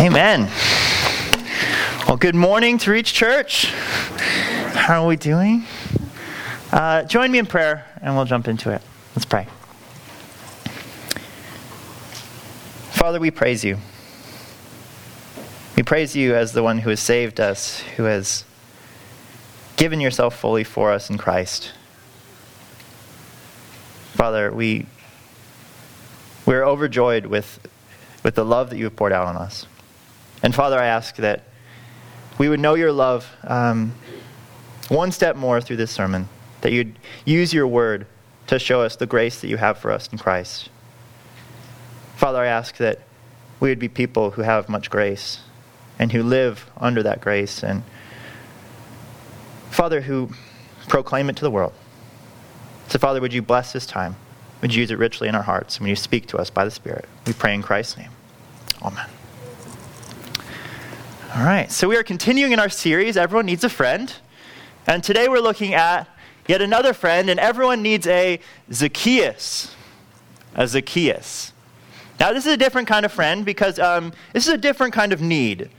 Amen. Well, good morning to Reach Church. How are we doing? Uh, join me in prayer and we'll jump into it. Let's pray. Father, we praise you. We praise you as the one who has saved us, who has given yourself fully for us in Christ. Father, we, we're overjoyed with, with the love that you have poured out on us. And Father, I ask that we would know your love um, one step more through this sermon, that you'd use your word to show us the grace that you have for us in Christ. Father, I ask that we would be people who have much grace and who live under that grace, and Father, who proclaim it to the world. So, Father, would you bless this time? Would you use it richly in our hearts? Would you speak to us by the Spirit? We pray in Christ's name. Amen. All right, so we are continuing in our series, Everyone Needs a Friend. And today we're looking at yet another friend, and everyone needs a Zacchaeus. A Zacchaeus. Now, this is a different kind of friend because um, this is a different kind of need.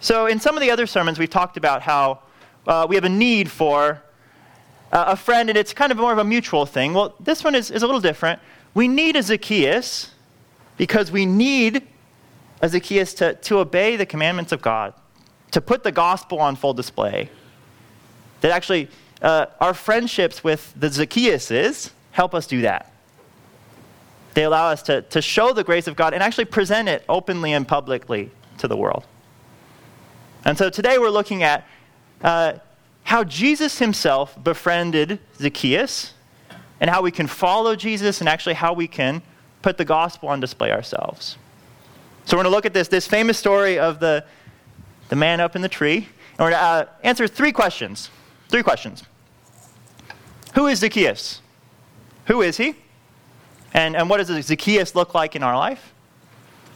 So, in some of the other sermons, we've talked about how uh, we have a need for uh, a friend, and it's kind of more of a mutual thing. Well, this one is, is a little different. We need a Zacchaeus because we need a Zacchaeus to, to obey the commandments of God, to put the gospel on full display. That actually, uh, our friendships with the Zacchaeuses help us do that. They allow us to, to show the grace of God and actually present it openly and publicly to the world. And so today we're looking at uh, how Jesus himself befriended Zacchaeus and how we can follow Jesus and actually how we can put the gospel on display ourselves. So we're going to look at this, this famous story of the, the man up in the tree. And we're going to uh, answer three questions. Three questions. Who is Zacchaeus? Who is he? And, and what does Zacchaeus look like in our life?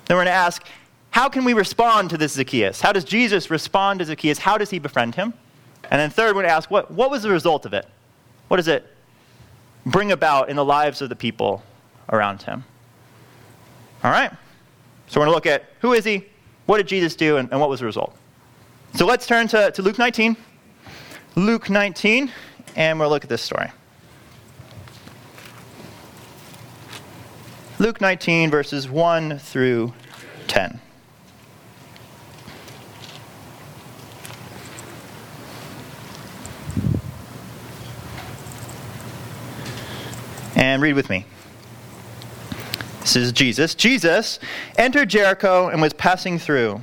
Then we're going to ask, how can we respond to this Zacchaeus? How does Jesus respond to Zacchaeus? How does he befriend him? And then third, we're going to ask, what, what was the result of it? What does it bring about in the lives of the people around him? All right. So we're going to look at who is he, what did Jesus do, and, and what was the result. So let's turn to, to Luke 19. Luke 19, and we'll look at this story. Luke 19, verses 1 through 10. And read with me. This is Jesus. Jesus entered Jericho and was passing through.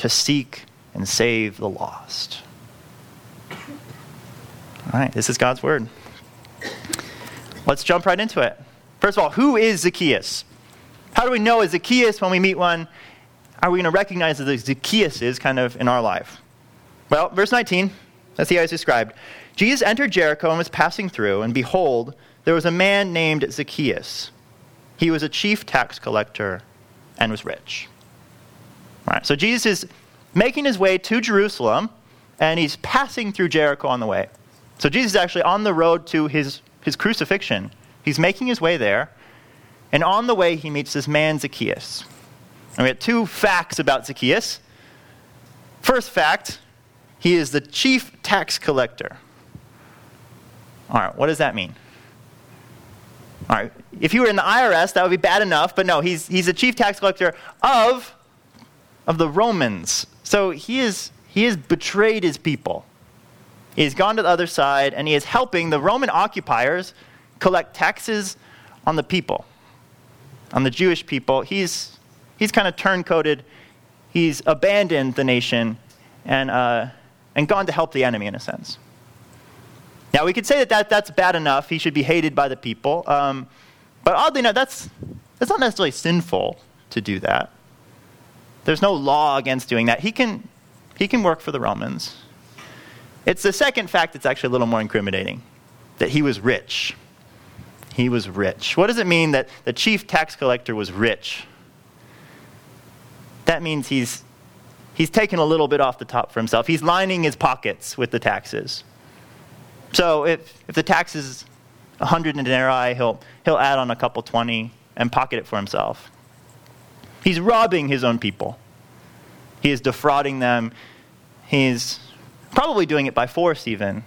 to seek and save the lost. All right, this is God's word. Let's jump right into it. First of all, who is Zacchaeus? How do we know a Zacchaeus when we meet one? Are we going to recognize that Zacchaeus is kind of in our life? Well, verse 19, let's see how it's described. Jesus entered Jericho and was passing through, and behold, there was a man named Zacchaeus. He was a chief tax collector and was rich. So Jesus is making his way to Jerusalem, and he's passing through Jericho on the way. So Jesus is actually on the road to his, his crucifixion. He's making his way there, and on the way, he meets this man, Zacchaeus. And we have two facts about Zacchaeus. First fact, he is the chief tax collector. All right, what does that mean? All right, if you were in the IRS, that would be bad enough, but no, he's, he's a chief tax collector of of the Romans. So he is he has betrayed his people. He has gone to the other side and he is helping the Roman occupiers collect taxes on the people, on the Jewish people. He's, he's kind of turncoated, he's abandoned the nation and, uh, and gone to help the enemy in a sense. Now, we could say that, that that's bad enough. He should be hated by the people. Um, but oddly enough, that's, that's not necessarily sinful to do that. There's no law against doing that. He can, he can work for the Romans. It's the second fact that's actually a little more incriminating that he was rich. He was rich. What does it mean that the chief tax collector was rich? That means he's, he's taken a little bit off the top for himself. He's lining his pockets with the taxes. So if, if the tax is 100 denarii, he'll, he'll add on a couple 20 and pocket it for himself. He's robbing his own people. He is defrauding them. He's probably doing it by force, even.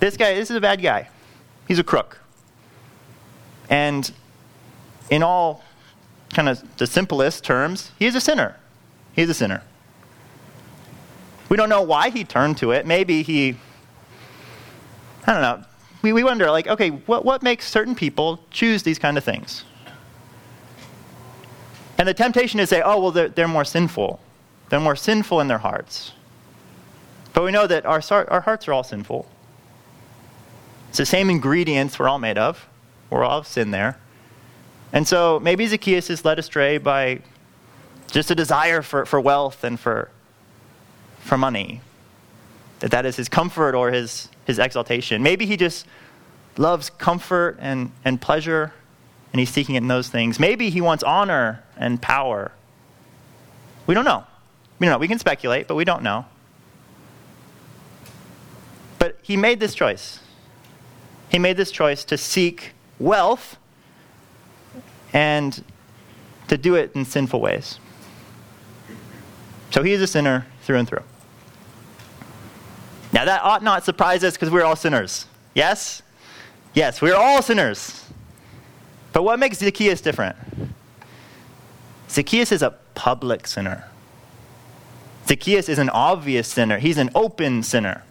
This guy, this is a bad guy. He's a crook. And in all kind of the simplest terms, he is a sinner. He's a sinner. We don't know why he turned to it. Maybe he, I don't know. We, we wonder, like, okay, what, what makes certain people choose these kind of things? And the temptation is to say, oh, well, they're, they're more sinful. They're more sinful in their hearts. But we know that our, our hearts are all sinful. It's the same ingredients we're all made of. We're all of sin there. And so maybe Zacchaeus is led astray by just a desire for, for wealth and for, for money. That that is his comfort or his, his exaltation. Maybe he just loves comfort and, and pleasure and he's seeking it in those things. Maybe he wants honor and power. We don't know. We don't know. We can speculate, but we don't know. But he made this choice. He made this choice to seek wealth and to do it in sinful ways. So he is a sinner through and through. Now, that ought not surprise us because we're all sinners. Yes? Yes, we're all sinners. But what makes Zacchaeus different? Zacchaeus is a public sinner. Zacchaeus is an obvious sinner, he's an open sinner.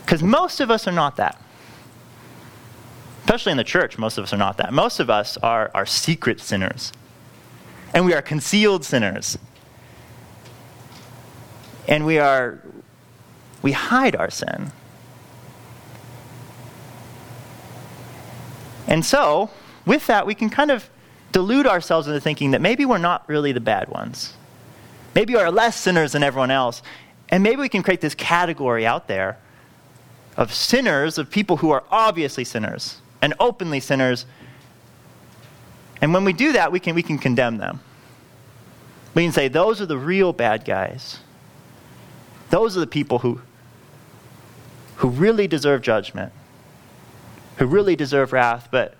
Because most of us are not that. Especially in the church, most of us are not that. Most of us are, are secret sinners. And we are concealed sinners. And we are, we hide our sin. And so, with that, we can kind of delude ourselves into thinking that maybe we're not really the bad ones. Maybe we're less sinners than everyone else. And maybe we can create this category out there of sinners, of people who are obviously sinners and openly sinners. And when we do that, we can, we can condemn them. We can say, those are the real bad guys. Those are the people who, who really deserve judgment who really deserve wrath, but,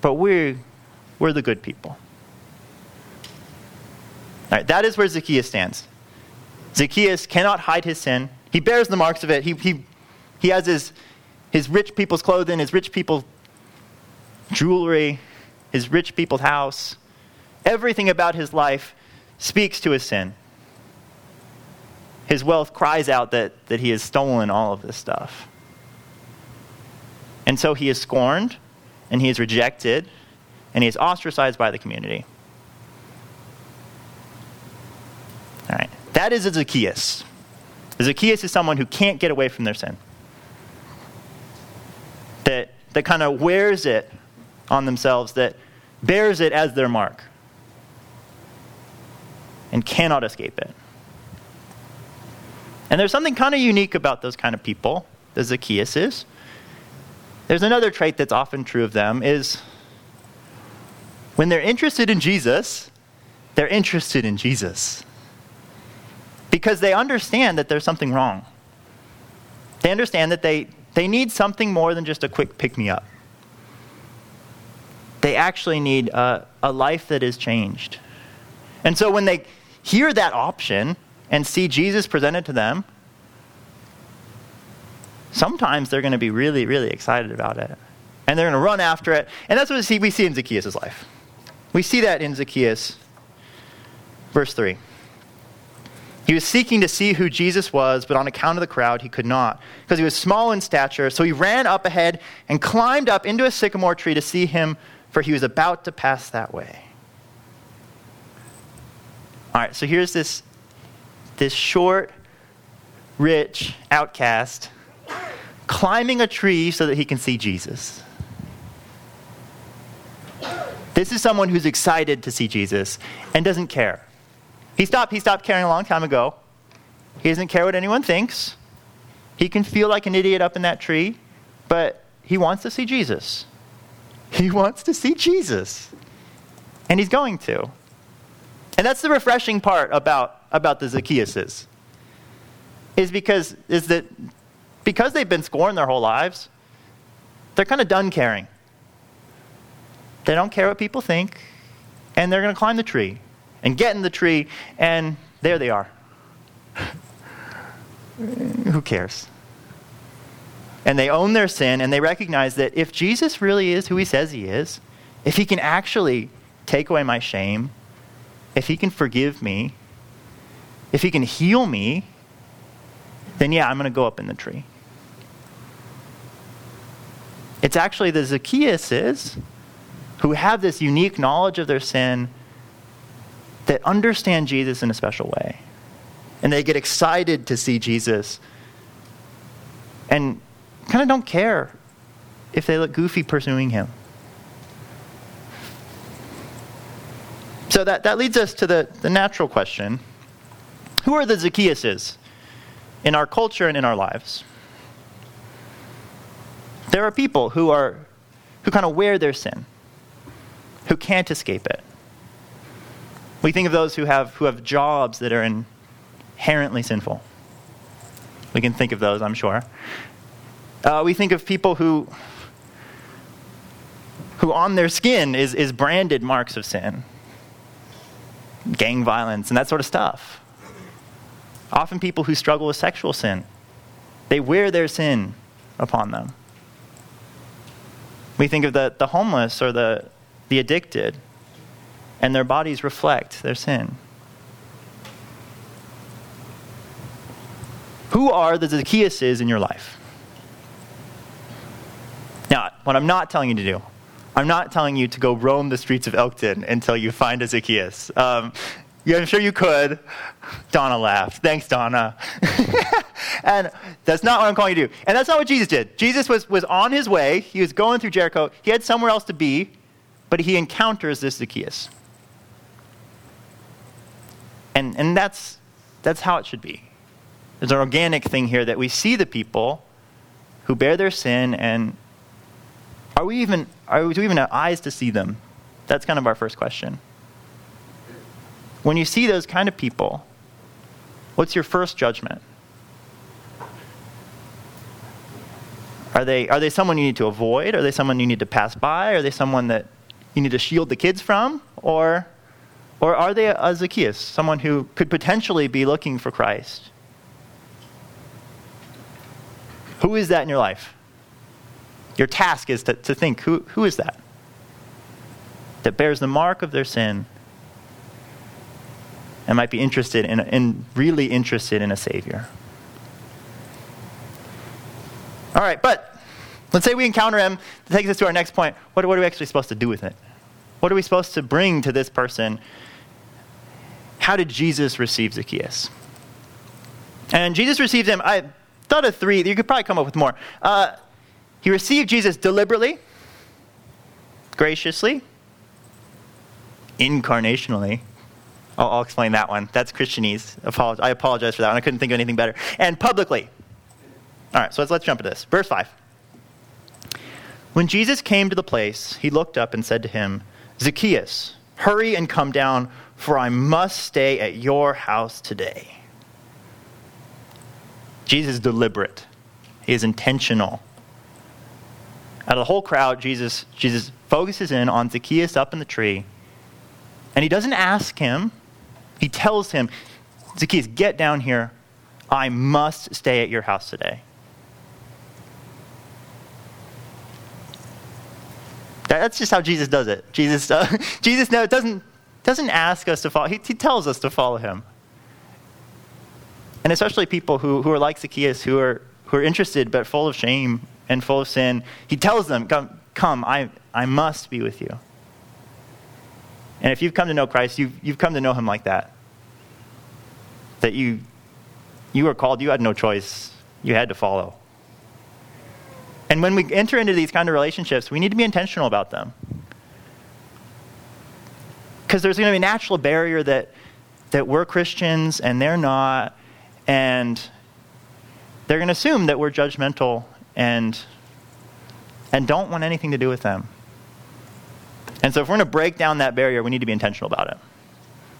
but we're, we're the good people. All right, that is where Zacchaeus stands. Zacchaeus cannot hide his sin. He bears the marks of it. He, he, he has his, his rich people's clothing, his rich people's jewelry, his rich people's house. Everything about his life speaks to his sin. His wealth cries out that, that he has stolen all of this stuff. And so he is scorned, and he is rejected, and he is ostracized by the community. All right. That is a Zacchaeus. A Zacchaeus is someone who can't get away from their sin. That, that kind of wears it on themselves, that bears it as their mark, and cannot escape it. And there's something kind of unique about those kind of people, the Zacchaeuses. There's another trait that's often true of them is when they're interested in Jesus, they're interested in Jesus. Because they understand that there's something wrong. They understand that they, they need something more than just a quick pick me up. They actually need a, a life that is changed. And so when they hear that option and see Jesus presented to them, sometimes they're going to be really, really excited about it. And they're going to run after it. And that's what we see, we see in Zacchaeus' life. We see that in Zacchaeus. Verse 3. He was seeking to see who Jesus was, but on account of the crowd, he could not, because he was small in stature. So he ran up ahead and climbed up into a sycamore tree to see him, for he was about to pass that way. All right, so here's this, this short, rich outcast climbing a tree so that he can see Jesus. This is someone who's excited to see Jesus and doesn't care. He stopped, he stopped caring a long time ago. He doesn't care what anyone thinks. He can feel like an idiot up in that tree, but he wants to see Jesus. He wants to see Jesus. And he's going to. And that's the refreshing part about, about the Zacchaeuses. Is because is that because they've been scorned their whole lives, they're kind of done caring. They don't care what people think, and they're going to climb the tree and get in the tree, and there they are. Who cares? And they own their sin, and they recognize that if Jesus really is who he says he is, if he can actually take away my shame, if he can forgive me, if he can heal me, then yeah, I'm going to go up in the tree. It's actually the Zacchaeuses who have this unique knowledge of their sin that understand Jesus in a special way. And they get excited to see Jesus and kind of don't care if they look goofy pursuing him. So that, that leads us to the, the natural question Who are the Zacchaeuses in our culture and in our lives? There are people who are who kind of wear their sin who can't escape it. We think of those who have, who have jobs that are inherently sinful. We can think of those, I'm sure. Uh, we think of people who, who on their skin is, is branded marks of sin, gang violence, and that sort of stuff. Often people who struggle with sexual sin, they wear their sin upon them. We think of the, the homeless or the, the addicted, and their bodies reflect their sin. Who are the Zacchaeuses in your life? Now, what I'm not telling you to do, I'm not telling you to go roam the streets of Elkton until you find a Zacchaeus. Um, yeah, I'm sure you could. Donna laughed. Thanks, Donna. and that's not what I'm calling you to do. And that's not what Jesus did. Jesus was, was on his way. He was going through Jericho. He had somewhere else to be but he encounters this Zacchaeus. And, and that's, that's how it should be. There's an organic thing here that we see the people who bear their sin, and are we even, are we, do we even have eyes to see them? That's kind of our first question. When you see those kind of people, what's your first judgment? Are they, are they someone you need to avoid? Are they someone you need to pass by? Are they someone that you need to shield the kids from? Or, or are they a Zacchaeus, someone who could potentially be looking for Christ? Who is that in your life? Your task is to, to think who, who is that? That bears the mark of their sin and might be interested in, in really interested in a Savior. All right, but Let's say we encounter him. That takes us to our next point. What, what are we actually supposed to do with it? What are we supposed to bring to this person? How did Jesus receive Zacchaeus? And Jesus received him, I thought of three. You could probably come up with more. Uh, he received Jesus deliberately, graciously, incarnationally. I'll, I'll, explain that one. That's Christianese. I apologize for that one. I couldn't think of anything better. And publicly. All right, so let's, let's jump into this. Verse 5. When Jesus came to the place, he looked up and said to him, Zacchaeus, hurry and come down, for I must stay at your house today. Jesus is deliberate, he is intentional. Out of the whole crowd, Jesus, Jesus focuses in on Zacchaeus up in the tree, and he doesn't ask him, he tells him, Zacchaeus, get down here. I must stay at your house today. That's just how Jesus does it. Jesus, uh, Jesus no, doesn't, doesn't ask us to follow, he, he tells us to follow him. And especially people who, who are like Zacchaeus, who are, who are interested but full of shame and full of sin, he tells them, Come, come I, I must be with you. And if you've come to know Christ, you've, you've come to know him like that. That you, you were called, you had no choice, you had to follow. And when we enter into these kind of relationships, we need to be intentional about them. Because there's going to be a natural barrier that, that we're Christians and they're not, and they're going to assume that we're judgmental and, and don't want anything to do with them. And so if we're going to break down that barrier, we need to be intentional about it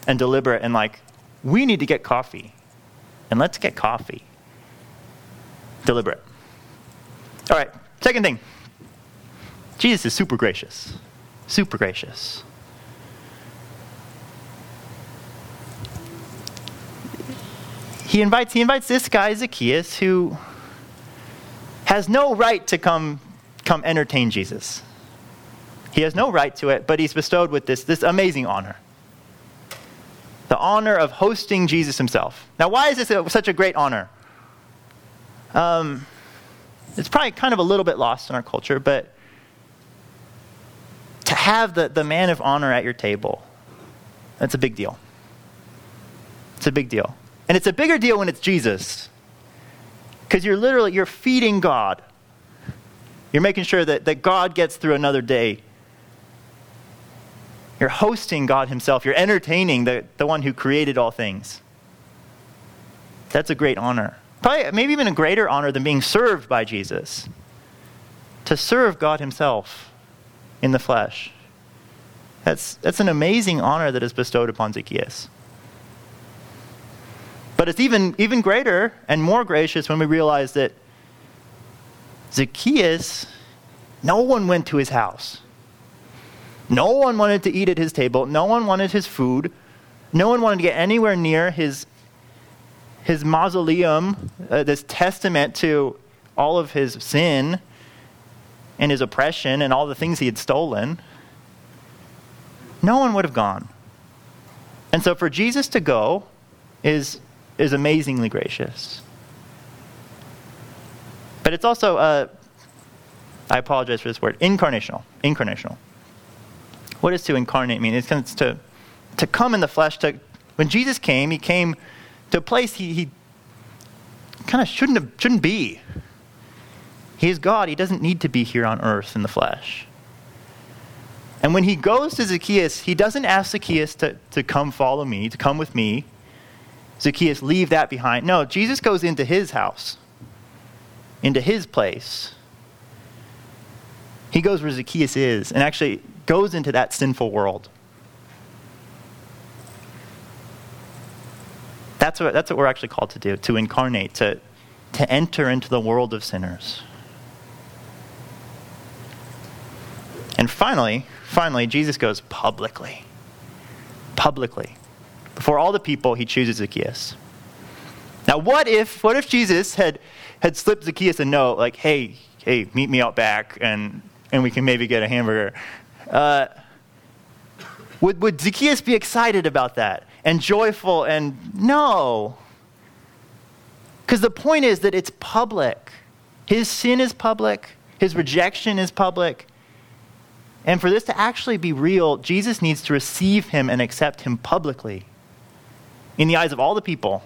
and deliberate and like, we need to get coffee. And let's get coffee. Deliberate. All right, second thing Jesus is super gracious. Super gracious. He invites, he invites this guy, Zacchaeus, who has no right to come, come entertain Jesus. He has no right to it, but he's bestowed with this, this amazing honor the honor of hosting Jesus himself. Now, why is this a, such a great honor? Um, it's probably kind of a little bit lost in our culture, but to have the, the man of honor at your table, that's a big deal. It's a big deal. And it's a bigger deal when it's Jesus. Because you're literally, you're feeding God. You're making sure that, that God gets through another day you're hosting God Himself. You're entertaining the, the one who created all things. That's a great honor. Probably, maybe even a greater honor than being served by Jesus. To serve God Himself in the flesh. That's, that's an amazing honor that is bestowed upon Zacchaeus. But it's even, even greater and more gracious when we realize that Zacchaeus, no one went to his house. No one wanted to eat at his table. No one wanted his food. No one wanted to get anywhere near his, his mausoleum, uh, this testament to all of his sin and his oppression and all the things he had stolen. No one would have gone. And so for Jesus to go is, is amazingly gracious. But it's also, uh, I apologize for this word, incarnational. Incarnational. What does to incarnate mean? It's, it's to, to come in the flesh. To, when Jesus came, he came to a place he, he kind of shouldn't, have, shouldn't be. He is God. He doesn't need to be here on earth in the flesh. And when he goes to Zacchaeus, he doesn't ask Zacchaeus to, to come follow me, to come with me. Zacchaeus, leave that behind. No, Jesus goes into his house, into his place. He goes where Zacchaeus is. And actually, goes into that sinful world. That's what, that's what we're actually called to do, to incarnate, to, to enter into the world of sinners. And finally, finally, Jesus goes publicly. Publicly. Before all the people, he chooses Zacchaeus. Now, what if, what if Jesus had, had slipped Zacchaeus a note like, hey, hey, meet me out back and, and we can maybe get a hamburger? Uh, would, would Zacchaeus be excited about that and joyful? And no. Because the point is that it's public. His sin is public, his rejection is public. And for this to actually be real, Jesus needs to receive him and accept him publicly in the eyes of all the people.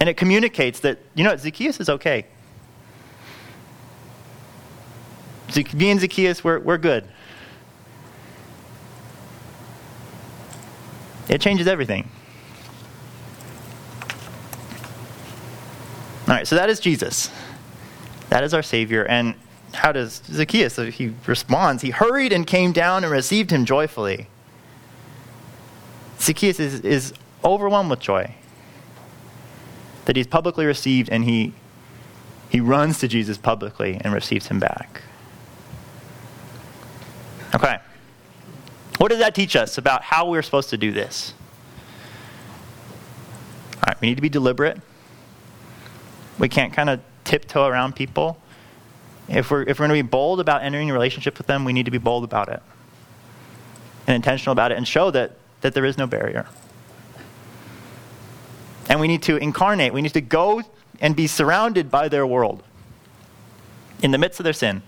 And it communicates that, you know, Zacchaeus is okay. Me and Zacchaeus, we're, we're good. It changes everything. All right, so that is Jesus. That is our Savior. And how does Zacchaeus? He responds. He hurried and came down and received him joyfully. Zacchaeus is, is overwhelmed with joy that he's publicly received and he, he runs to Jesus publicly and receives him back. Okay. What does that teach us about how we're supposed to do this? All right, we need to be deliberate. We can't kind of tiptoe around people. If we're, if we're going to be bold about entering a relationship with them, we need to be bold about it and intentional about it and show that, that there is no barrier. And we need to incarnate, we need to go and be surrounded by their world in the midst of their sin.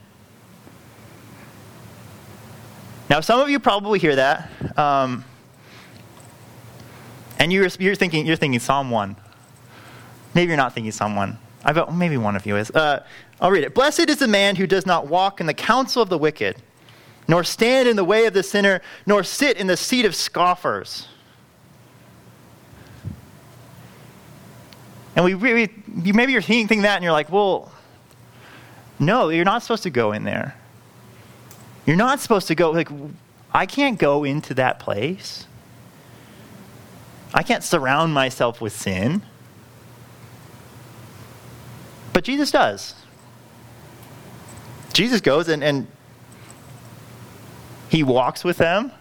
Now, some of you probably hear that, um, and you're, you're, thinking, you're thinking Psalm 1. Maybe you're not thinking Psalm 1. I bet maybe one of you is. Uh, I'll read it. Blessed is the man who does not walk in the counsel of the wicked, nor stand in the way of the sinner, nor sit in the seat of scoffers. And we, we maybe you're thinking that and you're like, well, no, you're not supposed to go in there. You're not supposed to go, like, I can't go into that place. I can't surround myself with sin. But Jesus does. Jesus goes and, and he walks with them.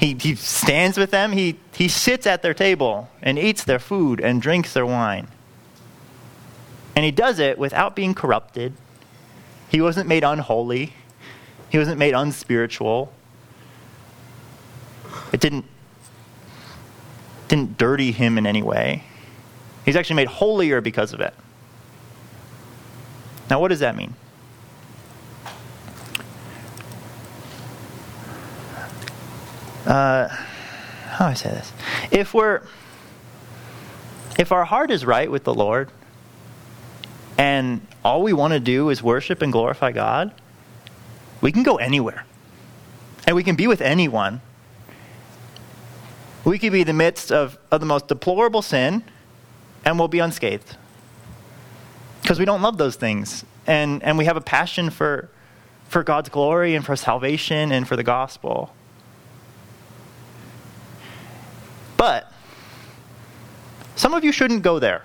He, he stands with them. He, he sits at their table and eats their food and drinks their wine. And he does it without being corrupted. He wasn't made unholy. He wasn't made unspiritual. It didn't, didn't dirty him in any way. He's actually made holier because of it. Now, what does that mean? Uh, how do I say this? If we're, if our heart is right with the Lord, and all we want to do is worship and glorify God, we can go anywhere. And we can be with anyone. We could be in the midst of, of the most deplorable sin, and we'll be unscathed. Because we don't love those things. And, and we have a passion for, for God's glory and for salvation and for the gospel. But some of you shouldn't go there.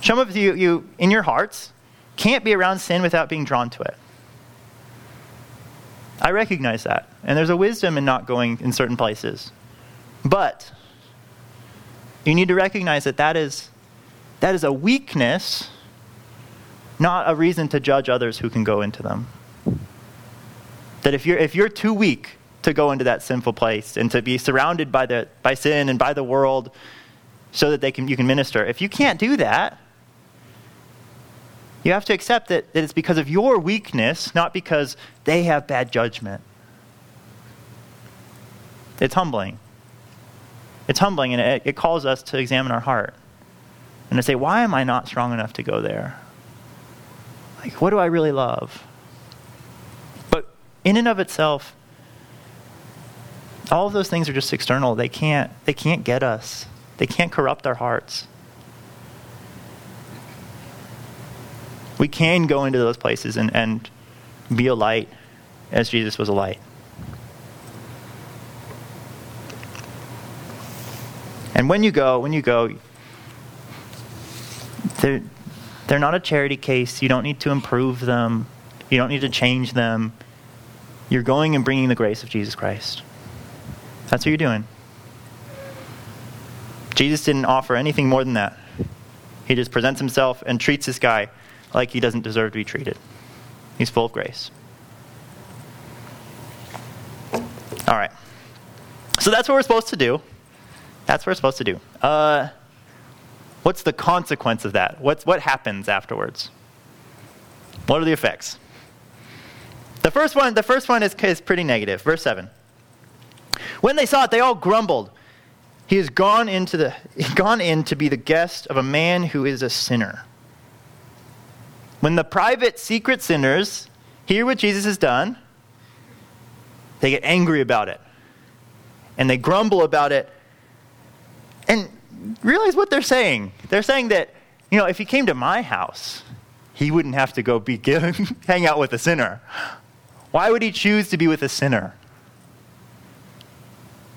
Some of you, you, in your hearts, can't be around sin without being drawn to it. I recognize that. And there's a wisdom in not going in certain places. But you need to recognize that that is, that is a weakness, not a reason to judge others who can go into them. That if you're, if you're too weak to go into that sinful place and to be surrounded by, the, by sin and by the world so that they can, you can minister, if you can't do that, you have to accept that, that it's because of your weakness, not because they have bad judgment. It's humbling. It's humbling, and it, it calls us to examine our heart and to say, why am I not strong enough to go there? Like, what do I really love? But in and of itself, all of those things are just external. They can't, they can't get us, they can't corrupt our hearts. We can go into those places and, and be a light as Jesus was a light. And when you go, when you go, they're, they're not a charity case. You don't need to improve them. You don't need to change them. You're going and bringing the grace of Jesus Christ. That's what you're doing. Jesus didn't offer anything more than that. He just presents himself and treats this guy like he doesn't deserve to be treated. He's full of grace. All right. So that's what we're supposed to do. That's what we're supposed to do. Uh, what's the consequence of that? What's, what happens afterwards? What are the effects? The first one, the first one is, is pretty negative. Verse 7. When they saw it, they all grumbled. He has gone, into the, gone in to be the guest of a man who is a sinner. When the private, secret sinners hear what Jesus has done, they get angry about it. And they grumble about it. And realize what they're saying. They're saying that, you know, if he came to my house, he wouldn't have to go be hang out with a sinner. Why would he choose to be with a sinner?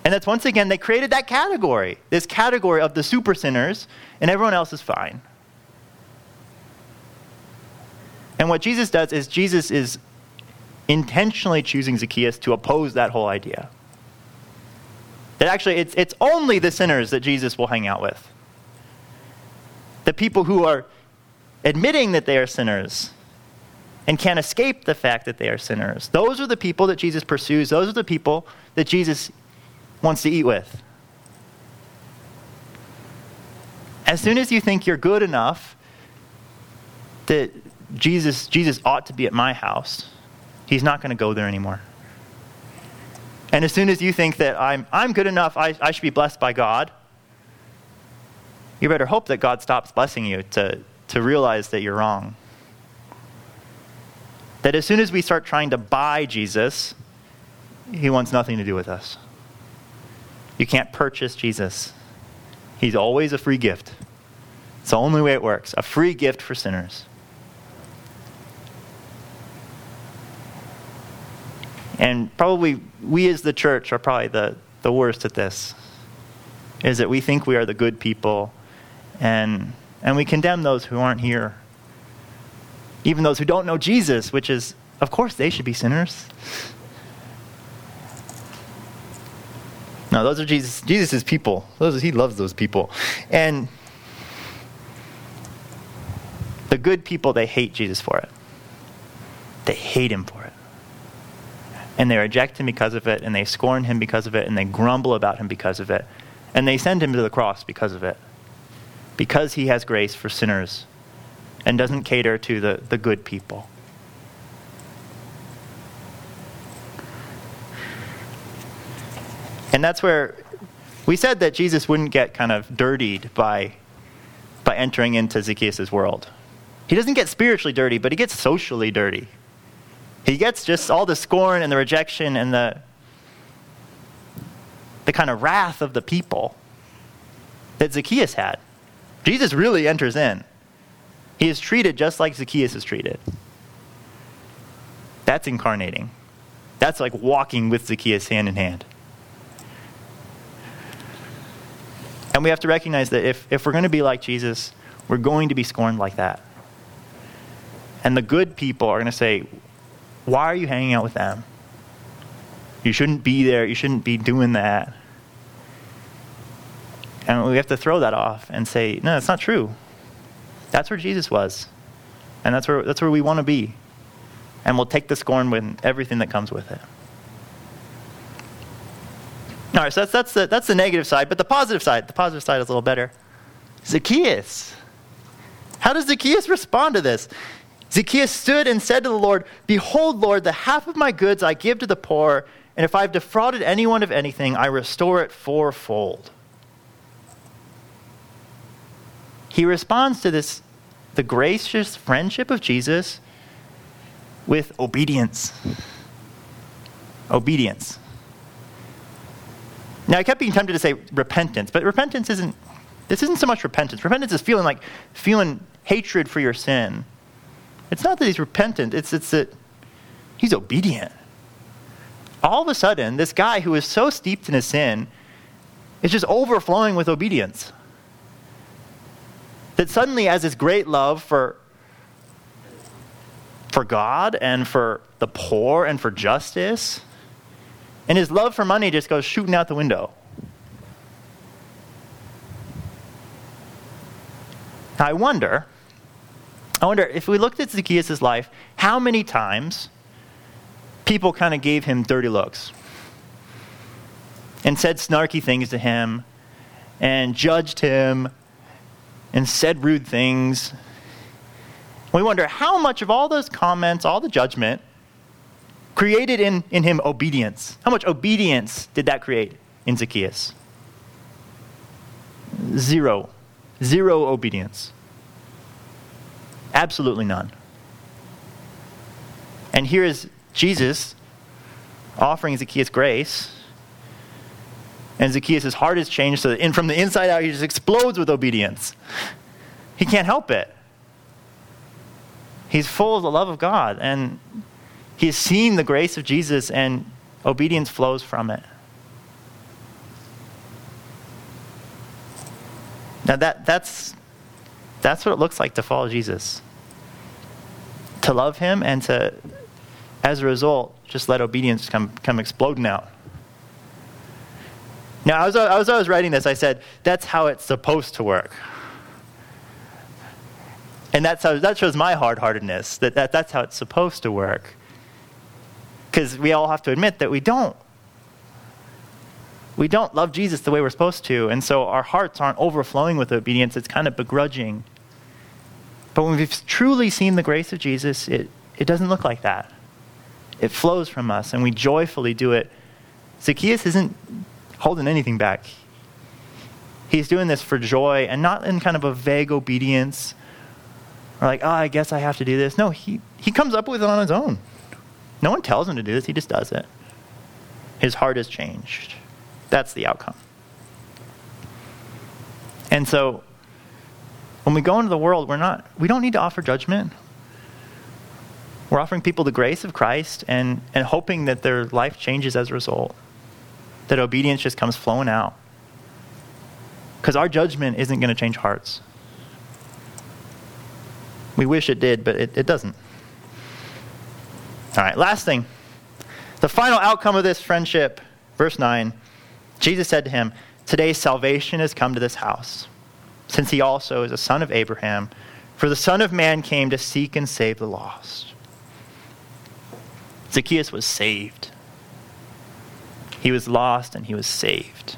And that's once again, they created that category, this category of the super sinners, and everyone else is fine. And what Jesus does is Jesus is intentionally choosing Zacchaeus to oppose that whole idea. That actually, it's, it's only the sinners that Jesus will hang out with. The people who are admitting that they are sinners, and can't escape the fact that they are sinners. Those are the people that Jesus pursues. Those are the people that Jesus wants to eat with. As soon as you think you're good enough that Jesus, Jesus ought to be at my house, he's not going to go there anymore. And as soon as you think that I'm, I'm good enough, I, I should be blessed by God, you better hope that God stops blessing you to, to realize that you're wrong. That as soon as we start trying to buy Jesus, he wants nothing to do with us. You can't purchase Jesus. He's always a free gift. It's the only way it works a free gift for sinners. And probably we as the church are probably the, the worst at this. Is that we think we are the good people and, and we condemn those who aren't here. Even those who don't know Jesus, which is, of course, they should be sinners. No, those are Jesus. Jesus' people. Those, he loves those people. And the good people, they hate Jesus for it. They hate him for it. And they reject him because of it, and they scorn him because of it, and they grumble about him because of it. And they send him to the cross because of it because he has grace for sinners and doesn't cater to the, the good people. And that's where we said that Jesus wouldn't get kind of dirtied by, by entering into Zacchaeus' world. He doesn't get spiritually dirty, but he gets socially dirty. He gets just all the scorn and the rejection and the, the kind of wrath of the people that Zacchaeus had. Jesus really enters in. He is treated just like Zacchaeus is treated. That's incarnating. That's like walking with Zacchaeus hand in hand. And we have to recognize that if, if we're going to be like Jesus, we're going to be scorned like that. And the good people are going to say, Why are you hanging out with them? You shouldn't be there. You shouldn't be doing that. And we have to throw that off and say, no, it's not true. That's where Jesus was. And that's where, that's where we want to be. And we'll take the scorn with everything that comes with it. All right, so that's, that's, the, that's the negative side. But the positive side, the positive side is a little better. Zacchaeus. How does Zacchaeus respond to this? Zacchaeus stood and said to the Lord, Behold, Lord, the half of my goods I give to the poor, and if I've defrauded anyone of anything, I restore it fourfold. he responds to this, the gracious friendship of Jesus, with obedience. Obedience. Now, I kept being tempted to say repentance, but repentance isn't, this isn't so much repentance. Repentance is feeling like, feeling hatred for your sin. It's not that he's repentant, it's, it's that he's obedient. All of a sudden, this guy who is so steeped in his sin is just overflowing with obedience. That suddenly has this great love for, for God and for the poor and for justice. And his love for money just goes shooting out the window. Now, I wonder, I wonder if we looked at Zacchaeus' life, how many times people kind of gave him dirty looks and said snarky things to him and judged him and said rude things. We wonder how much of all those comments, all the judgment, created in, in him obedience. How much obedience did that create in Zacchaeus? Zero. Zero obedience. Absolutely none. And here is Jesus offering Zacchaeus grace and Zacchaeus' heart is changed so that in, from the inside out, he just explodes with obedience. He can't help it. He's full of the love of God, and he's seen the grace of Jesus, and obedience flows from it. Now, that, that's, that's what it looks like to follow Jesus. To love him and to, as a result, just let obedience come, come exploding out. Now, as I, as I was writing this, I said, that's how it's supposed to work. And that's how, that shows my hard heartedness, that, that that's how it's supposed to work. Because we all have to admit that we don't. We don't love Jesus the way we're supposed to, and so our hearts aren't overflowing with obedience. It's kind of begrudging. But when we've truly seen the grace of Jesus, it, it doesn't look like that. It flows from us, and we joyfully do it. Zacchaeus isn't holding anything back. He's doing this for joy and not in kind of a vague obedience or like, oh, I guess I have to do this. No, he, he comes up with it on his own. No one tells him to do this, he just does it. His heart has changed. That's the outcome. And so when we go into the world, we're not we don't need to offer judgment. We're offering people the grace of Christ and, and hoping that their life changes as a result. That obedience just comes flowing out. Because our judgment isn't going to change hearts. We wish it did, but it, it doesn't. All right, last thing. The final outcome of this friendship, verse 9, Jesus said to him, Today salvation has come to this house, since he also is a son of Abraham. For the Son of Man came to seek and save the lost. Zacchaeus was saved. He was lost and he was saved.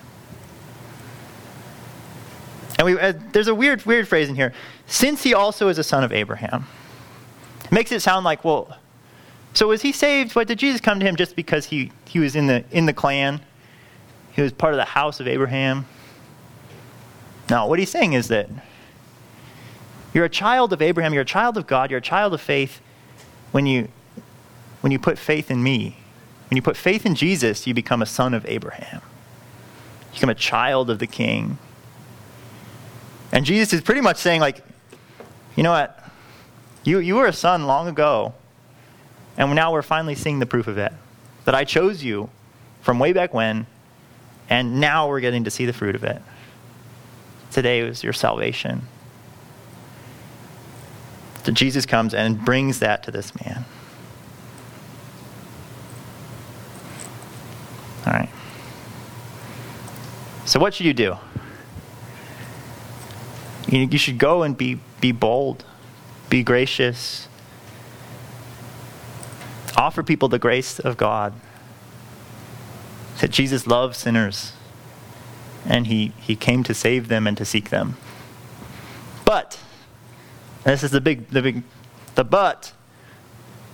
And we, uh, there's a weird, weird phrase in here. Since he also is a son of Abraham. It makes it sound like, well, so was he saved? What did Jesus come to him just because he, he was in the, in the clan? He was part of the house of Abraham? No, what he's saying is that you're a child of Abraham, you're a child of God, you're a child of faith when you, when you put faith in me. When you put faith in Jesus, you become a son of Abraham. You become a child of the king. And Jesus is pretty much saying, like, you know what? You, you were a son long ago, and now we're finally seeing the proof of it. That I chose you from way back when, and now we're getting to see the fruit of it. Today was your salvation. So Jesus comes and brings that to this man. All right. So, what should you do? You, you should go and be, be bold, be gracious, offer people the grace of God. That Jesus loves sinners and he, he came to save them and to seek them. But, this is the big, the big, the but,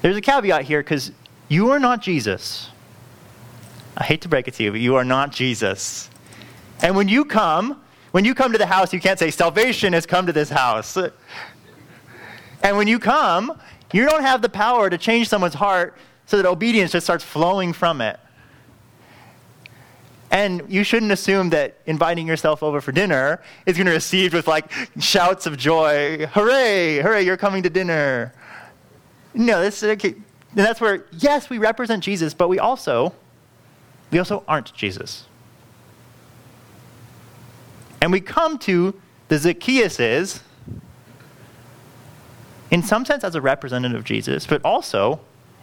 there's a caveat here because you are not Jesus. I hate to break it to you, but you are not Jesus. And when you come, when you come to the house, you can't say, Salvation has come to this house. And when you come, you don't have the power to change someone's heart so that obedience just starts flowing from it. And you shouldn't assume that inviting yourself over for dinner is going to be received with like shouts of joy. Hooray, hooray, you're coming to dinner. No, this, uh, okay. and that's where, yes, we represent Jesus, but we also, we also aren't Jesus. And we come to the Zacchaeuses in some sense as a representative of Jesus, but also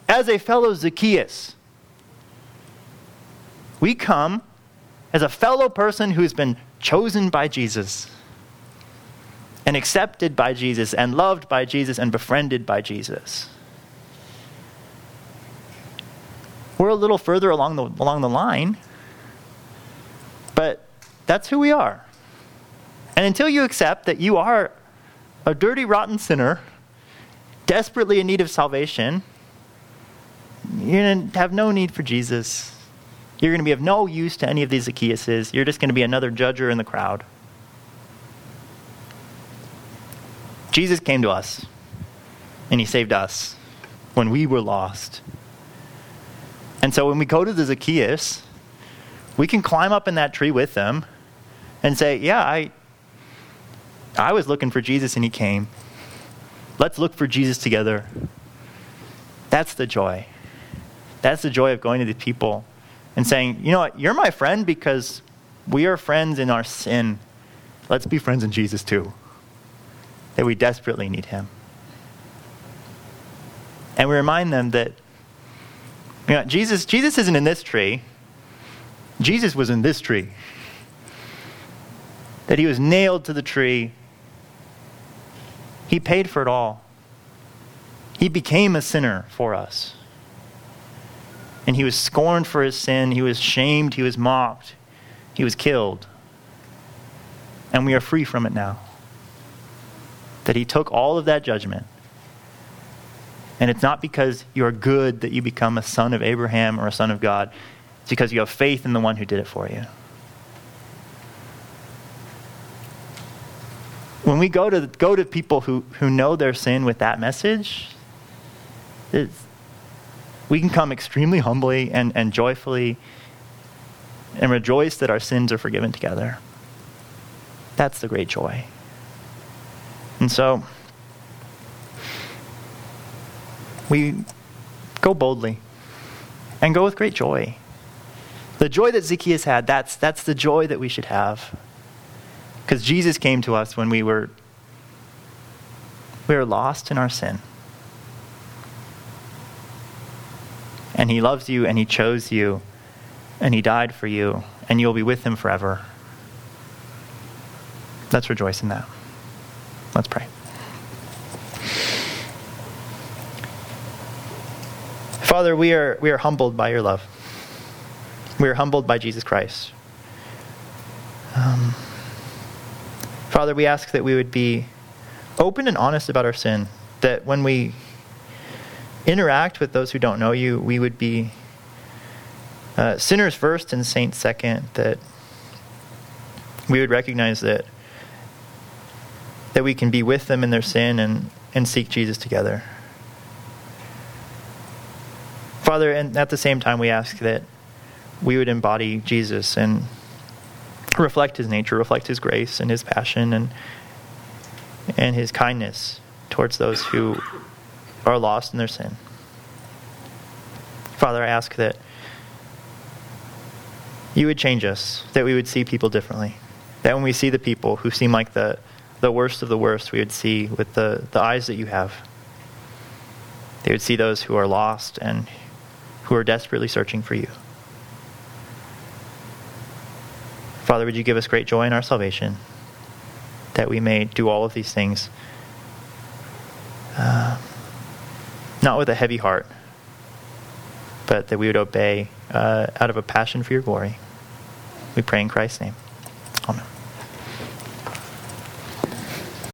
as a fellow Zacchaeus. We come as a fellow person who's been chosen by Jesus and accepted by Jesus and loved by Jesus and befriended by Jesus. We're a little further along the, along the line, but that's who we are. And until you accept that you are a dirty, rotten sinner, desperately in need of salvation, to have no need for Jesus. You're going to be of no use to any of these Zacchaeuses. You're just going to be another judger in the crowd. Jesus came to us, and he saved us when we were lost. And so when we go to the Zacchaeus, we can climb up in that tree with them and say, Yeah, I, I was looking for Jesus and he came. Let's look for Jesus together. That's the joy. That's the joy of going to the people and saying, you know what, you're my friend because we are friends in our sin. Let's be friends in Jesus too. That we desperately need him. And we remind them that you know, Jesus, Jesus isn't in this tree. Jesus was in this tree. That he was nailed to the tree He paid for it all. He became a sinner for us. And he was scorned for his sin. He was shamed. He was mocked. He was killed. And we are free from it now. That he took all of that judgment. And it's not because you're good that you become a son of Abraham or a son of God. It's because you have faith in the one who did it for you. When we go to, go to people who, who know their sin with that message, we can come extremely humbly and, and joyfully and rejoice that our sins are forgiven together. That's the great joy. And so, we go boldly and go with great joy. The joy that Zacchaeus had, that's, that's the joy that we should have. Because Jesus came to us when we were, we were lost in our sin. And he loves you and he chose you and he died for you and you'll be with him forever. Let's rejoice in that. Let's pray. Father, we are, we are humbled by your love. We are humbled by Jesus Christ. Um, Father, we ask that we would be open and honest about our sin, that when we interact with those who don't know you, we would be uh, sinners first and saints second, that we would recognize that that we can be with them in their sin and, and seek Jesus together. Father, and at the same time, we ask that we would embody Jesus and reflect his nature, reflect his grace and his passion and, and his kindness towards those who are lost in their sin. Father, I ask that you would change us, that we would see people differently. That when we see the people who seem like the, the worst of the worst, we would see with the, the eyes that you have. They would see those who are lost and who are desperately searching for you. Father, would you give us great joy in our salvation, that we may do all of these things, uh, not with a heavy heart, but that we would obey uh, out of a passion for your glory. We pray in Christ's name.